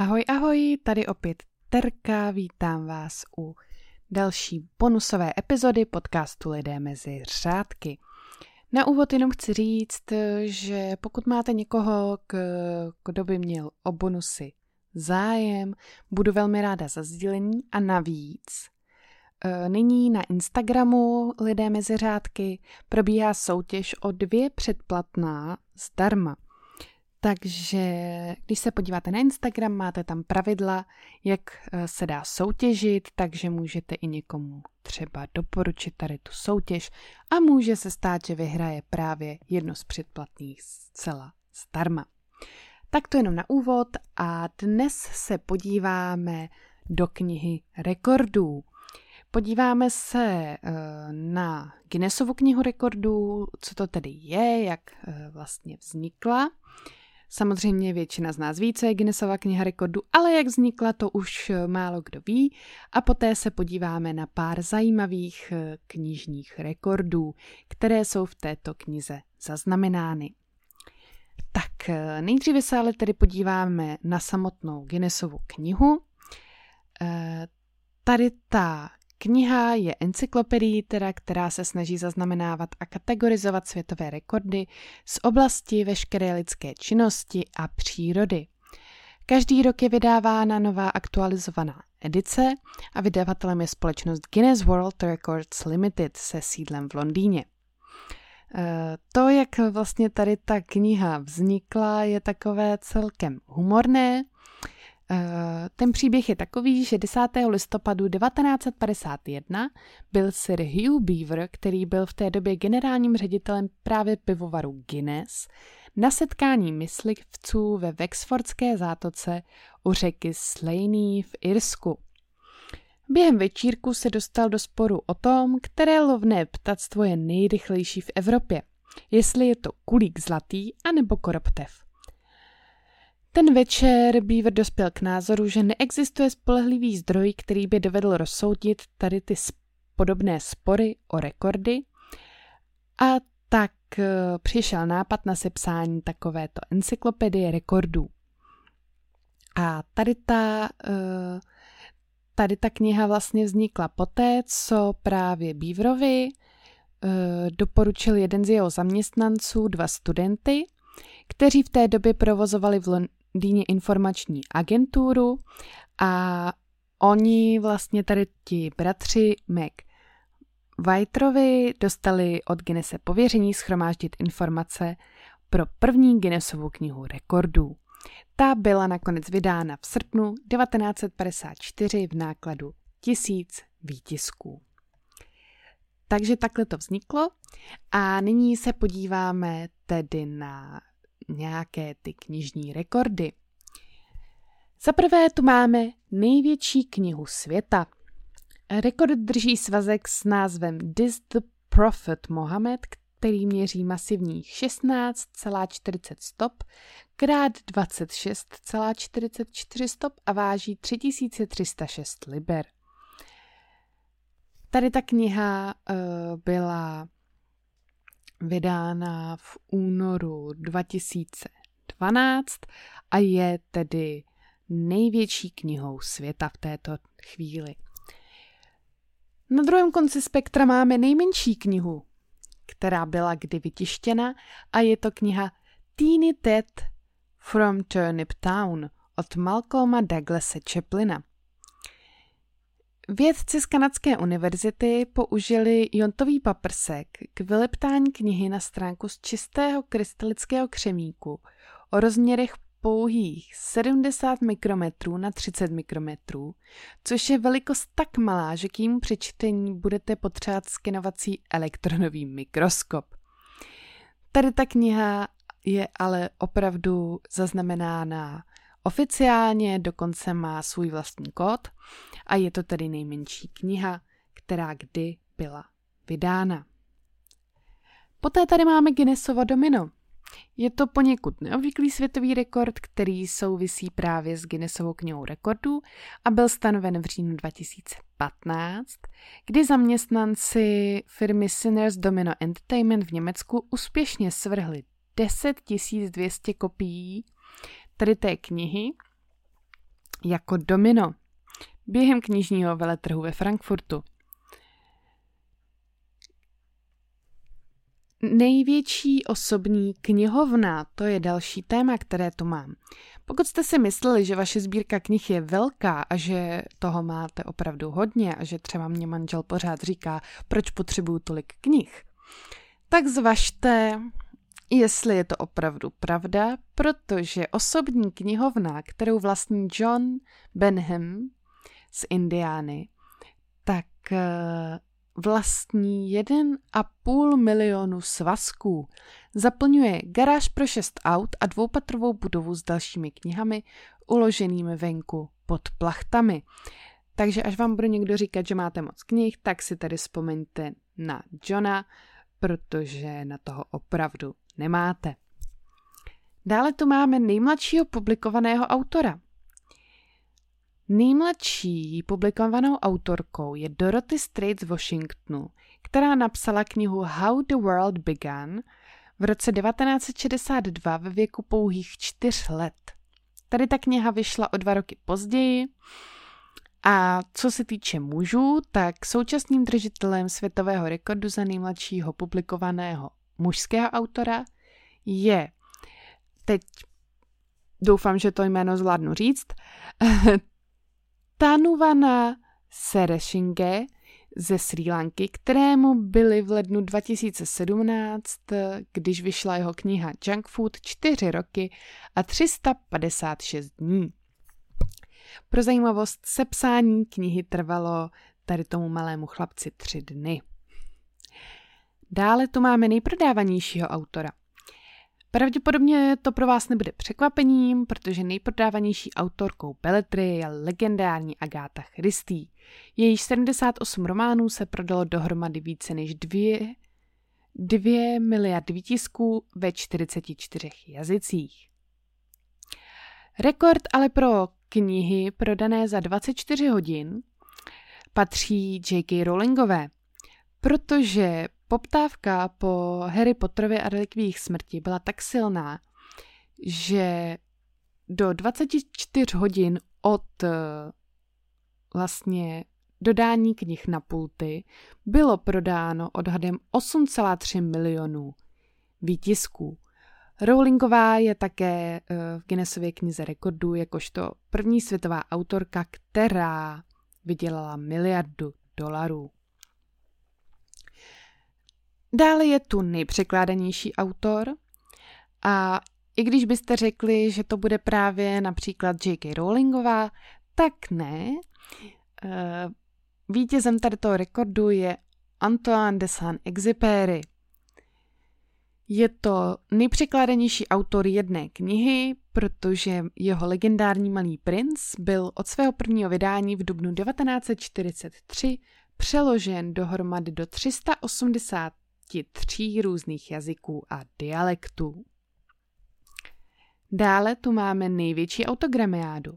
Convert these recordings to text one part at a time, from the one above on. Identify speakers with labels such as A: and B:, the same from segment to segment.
A: Ahoj, ahoj, tady opět Terka, vítám vás u další bonusové epizody podcastu Lidé mezi řádky. Na úvod jenom chci říct, že pokud máte někoho, kdo by měl o bonusy zájem, budu velmi ráda za sdílení a navíc e, Nyní na Instagramu Lidé mezi řádky probíhá soutěž o dvě předplatná zdarma. Takže když se podíváte na Instagram, máte tam pravidla, jak eh, se dá soutěžit, takže můžete i někomu třeba doporučit tady tu soutěž a může se stát, že vyhraje právě jedno z předplatných zcela zdarma. Tak to jenom na úvod a dnes se podíváme do knihy rekordů. Podíváme se eh, na Guinnessovu knihu rekordů, co to tedy je, jak eh, vlastně vznikla. Samozřejmě většina z nás ví, co je Guinnessova kniha rekordů, ale jak vznikla, to už eh, málo kdo ví. A poté se podíváme na pár zajímavých eh, knižních rekordů, které jsou v této knize zaznamenány. Tak eh, nejdříve se ale tedy podíváme na samotnou Guinnessovu knihu. Tady ta Kniha je encyklopedií, teda, která se snaží zaznamenávat a kategorizovat světové rekordy z oblasti veškeré lidské činnosti a přírody. Každý rok je vydávána nová aktualizovaná edice a vydavatelem je společnost Guinness World Records Limited se sídlem v Londýně. E, to, jak vlastně tady ta kniha vznikla, je takové celkem humorné, Eh, ten příběh je takový, že 10. listopadu 1951 byl Sir Hugh Beaver, který byl v té době generálním ředitelem právě pivovaru Guinness, na setkání myslivců ve Wexfordské zátoce u řeky Slaney v Irsku. Během večírku se dostal do sporu o tom, které lovné ptactvo je nejrychlejší v Evropě, jestli je to kulík zlatý anebo koroptev. Ten večer Beaver dospěl k názoru, že neexistuje spolehlivý zdroj, který by dovedl rozsoudit tady ty podobné spory o rekordy a tak eh, přišel nápad na sepsání takovéto encyklopedie rekordů. A tady ta, eh, tady ta kniha vlastně vznikla poté, co právě Beaverovi eh, doporučil jeden z jeho zaměstnanců dva studenty, kteří v té době provozovali v Londýně informační agenturu a oni vlastně tady ti bratři Mac Whiterovi dostali od Guinnesse pověření schromáždit informace pro první Guinnessovu knihu rekordů. Ta byla nakonec vydána v srpnu 1954 v nákladu tisíc výtisků. Takže takhle to vzniklo a nyní se podíváme tedy na nějaké ty knižní rekordy. Za prvé tu máme největší knihu světa. Rekord drží svazek s názvem This the Prophet Mohammed, který měří masivních 16,40 stop krát 26,44 stop a váží 3306 liber. Tady ta kniha uh, byla vydána v únoru 2012 a je tedy největší knihou světa v této chvíli. Na druhém konci spektra máme nejmenší knihu, která byla kdy vytištěna a je to kniha Teeny Ted from Turnip Town od Malcolma Douglasa Chaplina. Vědci z Kanadské univerzity použili jontový paprsek k vyleptání knihy na stránku z čistého krystalického křemíku o rozměrech pouhých 70 mikrometrů na 30 mikrometrů, což je velikost tak malá, že k jímu přečtení budete potřebovat skenovací elektronový mikroskop. Tady ta kniha je ale opravdu zaznamenána Oficiálně dokonce má svůj vlastní kód a je to tedy nejmenší kniha, která kdy byla vydána. Poté tady máme Guinnessovo domino. Je to poněkud neobvyklý světový rekord, který souvisí právě s Guinnessovou knihou rekordů a byl stanoven v říjnu 2015, kdy zaměstnanci firmy Sinners Domino Entertainment v Německu úspěšně svrhli 10 200 kopií tady té knihy jako domino během knižního veletrhu ve Frankfurtu. Největší osobní knihovna, to je další téma, které tu mám. Pokud jste si mysleli, že vaše sbírka knih je velká a že toho máte opravdu hodně a že třeba mě manžel pořád říká, proč potřebuju tolik knih, tak zvažte, jestli je to opravdu pravda, protože osobní knihovna, kterou vlastní John Benham z Indiány, tak eh, vlastní 1,5 milionu svazků. Zaplňuje garáž pro šest aut a dvoupatrovou budovu s dalšími knihami uloženými venku pod plachtami. Takže až vám bude někdo říkat, že máte moc knih, tak si tady vzpomeňte na Johna, protože na toho opravdu nemáte. Dále tu máme nejmladšího publikovaného autora. Nejmladší publikovanou autorkou je Dorothy Strait z Washingtonu, která napsala knihu How the World Began v roce 1962 ve věku pouhých čtyř let. Tady ta kniha vyšla o dva roky později a co se týče mužů, tak současným držitelem světového rekordu za nejmladšího publikovaného mužského autora je, teď doufám, že to jméno zvládnu říct, Tanuvana Sereshinge ze Sri Lanky, kterému byly v lednu 2017, když vyšla jeho kniha Junk Food, 4 roky a 356 dní. Pro zajímavost, sepsání knihy trvalo tady tomu malému chlapci tři dny. Dále tu máme nejprodávanějšího autora. Pravděpodobně to pro vás nebude překvapením, protože nejprodávanější autorkou beletry je legendární Agáta Christie. Jejíž 78 románů se prodalo dohromady více než 2, 2 miliard výtisků ve 44 jazycích. Rekord ale pro knihy prodané za 24 hodin patří J.K. Rowlingové, protože poptávka po Harry Potterovi a relikvích smrti byla tak silná, že do 24 hodin od eh, vlastně dodání knih na pulty bylo prodáno odhadem 8,3 milionů výtisků. Rowlingová je také eh, v Guinnessově knize rekordů jakožto první světová autorka, která vydělala miliardu dolarů. Dále je tu nejpřekládanější autor a i když byste řekli, že to bude právě například J.K. Rowlingová, tak ne. Eh, vítězem tady toho rekordu je Antoine de Saint-Exupéry. Je to nejpřekládanější autor jedné knihy, protože jeho legendární Malý princ byl od svého prvního vydání v dubnu 1943 přeložen dohromady do 383 různých jazyků a dialektů. Dále tu máme největší autogramiádu.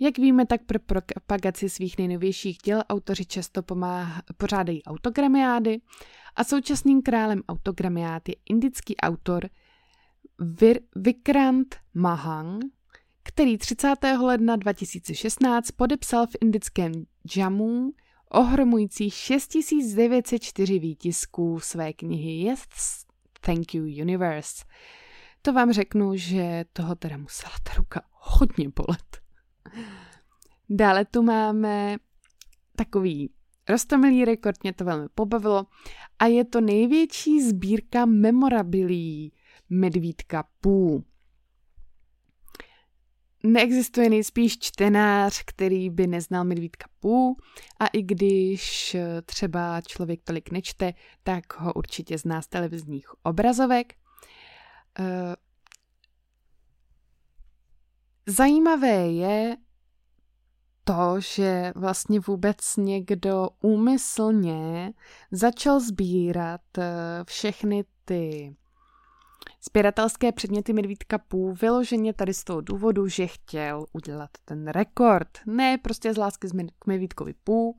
A: Jak víme, tak pro propagaci svých nejnovějších děl autoři často pomáha, pořádají autogramiády a současným králem autogramiád je indický autor Vir, Vikrant Mahang, který 30. ledna 2016 podepsal v indickém Jammu ohromujících 6904 výtisků své knihy Yes, Thank You Universe. To vám řeknu, že toho teda musela ta ruka hodně bolet. Dále tu máme takový rostomilý rekord, mě to velmi pobavilo a je to největší sbírka memorabilí Medvídka Pů. Neexistuje nejspíš čtenář, který by neznal Medvídka Pů a i když třeba člověk tolik nečte, tak ho určitě zná z televizních obrazovek. Eh, zajímavé je, to, že vlastně vůbec někdo úmyslně začal sbírat eh, všechny ty sběratelské předměty Medvídka Pů vyloženě tady z toho důvodu, že chtěl udělat ten rekord. Ne prostě z lásky k Medvídkovi Pů,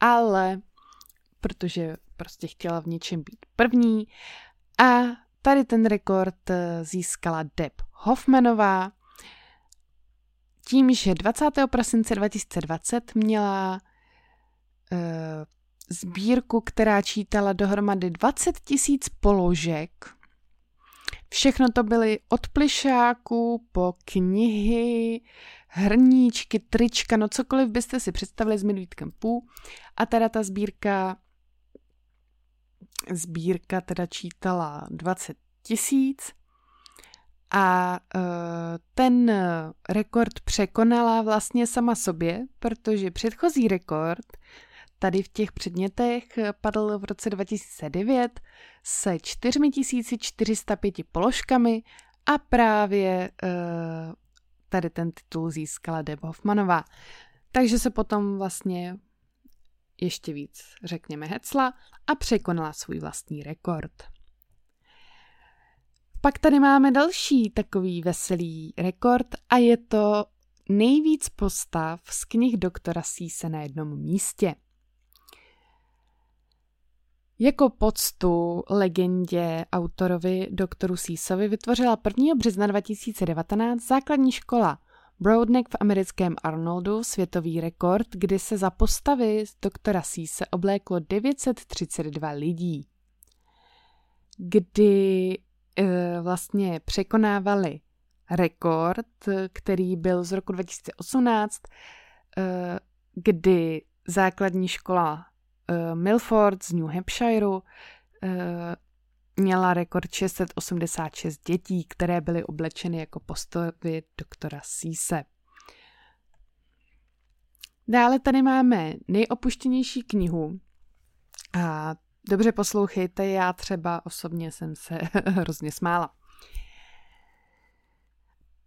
A: ale protože prostě chtěla v něčem být první. A tady ten rekord eh, získala Deb Hoffmanová, tím, že 20. prosince 2020 měla uh, sbírku, která čítala dohromady 20 tisíc položek. Všechno to byly od plišáků po knihy, hrníčky, trička, no cokoliv byste si představili s Medvídkem Pů. A teda ta sbírka sbírka teda čítala 20 tisíc a uh, ten rekord překonala vlastně sama sobě, protože předchozí rekord tady v těch předmětech padl v roce 2009 se 4405 položkami a právě uh, tady ten titul získala Deb Hoffmanová. Takže se potom vlastně ještě víc, řekněme, hecla a překonala svůj vlastní rekord. Pak tady máme další takový veselý rekord a je to nejvíc postav z knih doktora Síse na jednom místě. Jako poctu legendě autorovi doktoru Sísovi vytvořila 1. března 2019 základní škola Broadneck v americkém Arnoldu světový rekord, kdy se za postavy doktora Síse obléklo 932 lidí. Kdy e, vlastně překonávali rekord, který byl z roku 2018, e, kdy základní škola Milford z New Hampshireu e, měla rekord 686 dětí, které byly oblečeny jako postavy doktora Sise. Dále tady máme nejopuštěnější knihu. A dobře poslouchejte, já třeba osobně jsem se hrozně smála.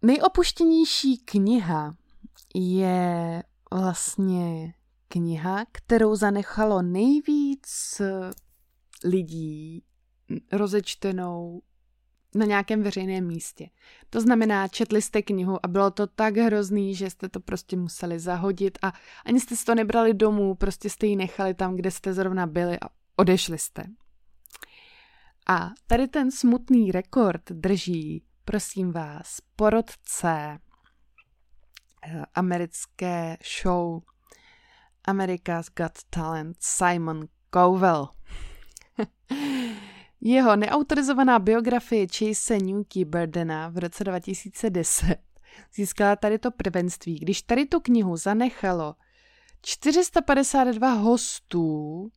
A: Nejopuštěnější kniha je vlastně kniha, kterou zanechalo nejvíc lidí rozečtenou na nějakém veřejném místě. To znamená, četli jste knihu a bylo to tak hrozný, že jste to prostě museli zahodit a ani jste si to nebrali domů, prostě jste ji nechali tam, kde jste zrovna byli a odešli jste. A tady ten smutný rekord drží, prosím vás, porodce eh, americké show America's Got Talent Simon Cowell. Jeho neautorizovaná biografie Chase Newkey Burdena v roce 2010 získala tady to prvenství, když tady tu knihu zanechalo 452 hostů uh,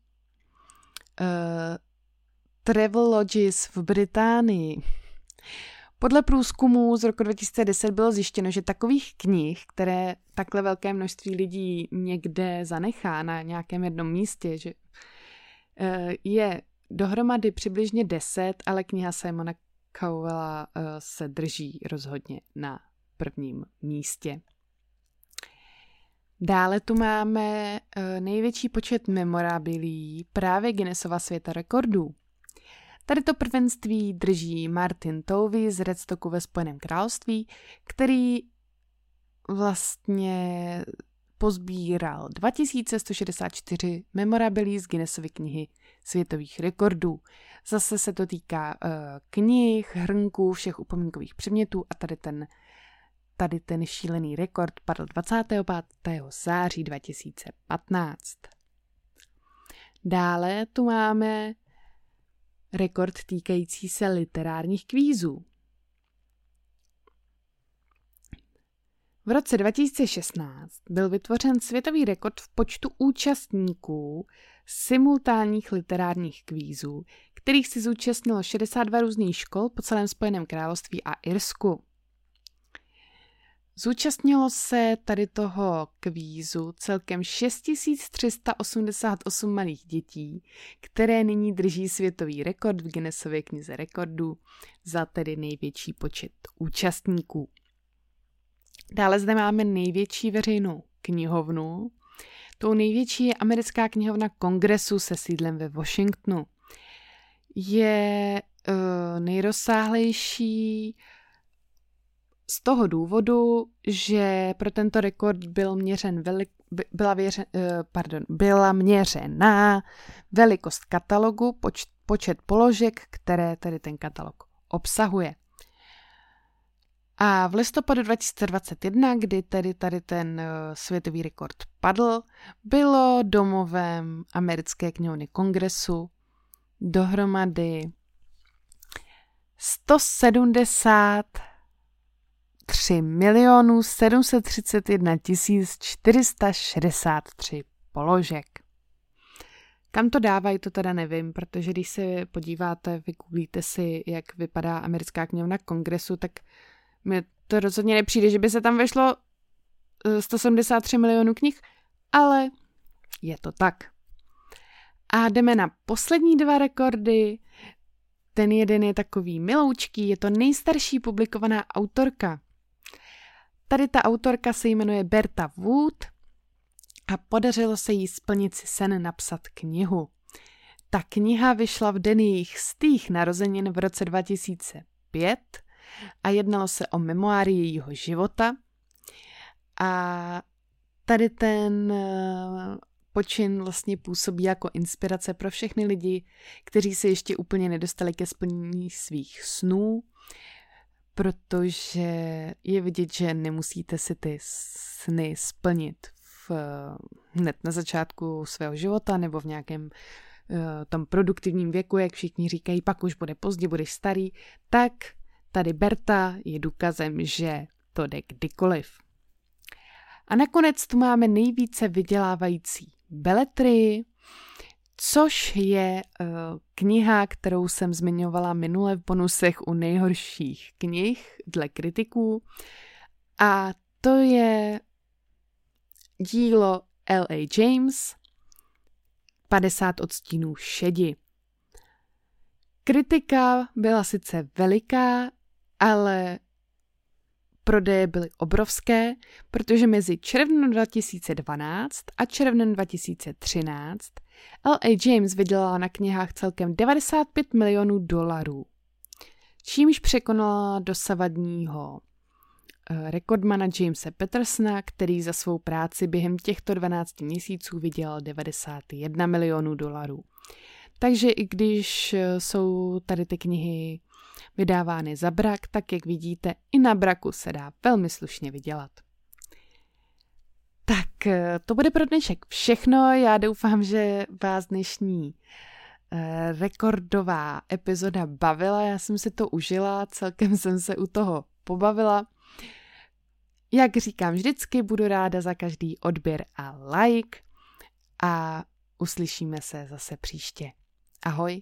A: Travelodges v Británii. Podle průzkumu z roku 2010 bylo zjištěno, že takových knih, které takhle velké množství lidí někde zanechá na nějakém jednom místě, že uh, je dohromady přibližně deset, ale kniha Simona Cowella uh, se drží rozhodně na prvním místě. Dále tu máme uh, největší počet memorabilí právě Guinnessova světa rekordů. Tady to prvenství drží Martin Tovey z Redstocku ve Spojeném království, který vlastně pozbíral 2164 memorabilí z Guinnessovy knihy světových rekordů. Zase se to týká uh, knih, hrnků, všech upomínkových předmětů a tady ten, tady ten šílený rekord padl 25. září 2015. Dále tu máme rekord týkající se literárních kvízů. V roce 2016 byl vytvořen světový rekord v počtu účastníků simultánních literárních kvízů, kterých si zúčastnilo 62 různých škol po celém Spojeném království a Irsku. Zúčastnilo se tady toho kvízu celkem 6388 malých dětí, které nyní drží světový rekord v Guinnessově knize rekordů za tedy největší počet účastníků. Dále zde máme největší veřejnou knihovnu. Tou největší je americká knihovna kongresu se sídlem ve Washingtonu. Je uh, nejrozsáhlejší z toho důvodu, že pro tento rekord byl měřen velik, byla, věře, uh, pardon, byla měřena velikost katalogu, poč, počet položek, které tedy ten katalog obsahuje. A v listopadu 2021, kdy tedy tady ten eh, světový rekord padl, bylo domovem americké knihovny kongresu dohromady 173 milionů 731 tisíc 463 položek. Kam to dávají, to teda nevím, protože když se podíváte, vygooglíte si, jak vypadá americká knihovna kongresu, tak mi to rozhodně nepřijde, že by se tam vešlo 173 eh, milionů knih, ale je to tak. A jdeme na poslední dva rekordy. Ten jeden je takový miloučký, je to nejstarší publikovaná autorka. Tady ta autorka se jmenuje Berta Wood a podařilo se jí splnit si sen napsat knihu. Ta kniha vyšla v den jejich stých narozenin v roce 2005 a jednalo se o memoáry jejího života. A tady ten eh, počin vlastně působí jako inspirace pro všechny lidi, kteří se ještě úplně nedostali ke splnění svých snů, protože je vidět, že nemusíte si ty sny splnit v, hned na začátku svého života nebo v nějakém uh, tom produktivním věku, jak všichni říkají, pak už bude pozdě, budeš starý, tak tady Berta je důkazem, že to jde kdykoliv. A nakonec tu máme nejvíce vydělávající beletrii, což je uh, kniha, kterou jsem zmiňovala minule v bonusech u nejhorších knih dle kritiků. A to je dílo L.A. James 50 odstínů šedi. Kritika byla sice veliká, ale prodeje byly obrovské, protože mezi červnem 2012 a červnem 2013 L.A. James vydělala na knihách celkem 95 milionů dolarů, čímž překonala dosavadního eh, rekordmana Jamesa Petersona, který za svou práci během těchto 12 měsíců vydělal 91 milionů dolarů. Takže i když eh, jsou tady ty knihy vydávány za brak, tak jak vidíte, i na braku se dá velmi slušně vydělat. Tak eh, to bude pro dnešek všechno. Já doufám, že vás dnešní eh, rekordová epizoda bavila. Já jsem si to užila, celkem jsem se u toho pobavila. Jak říkám vždycky, budu ráda za každý odběr a like a uslyšíme se zase příště. Ahoj!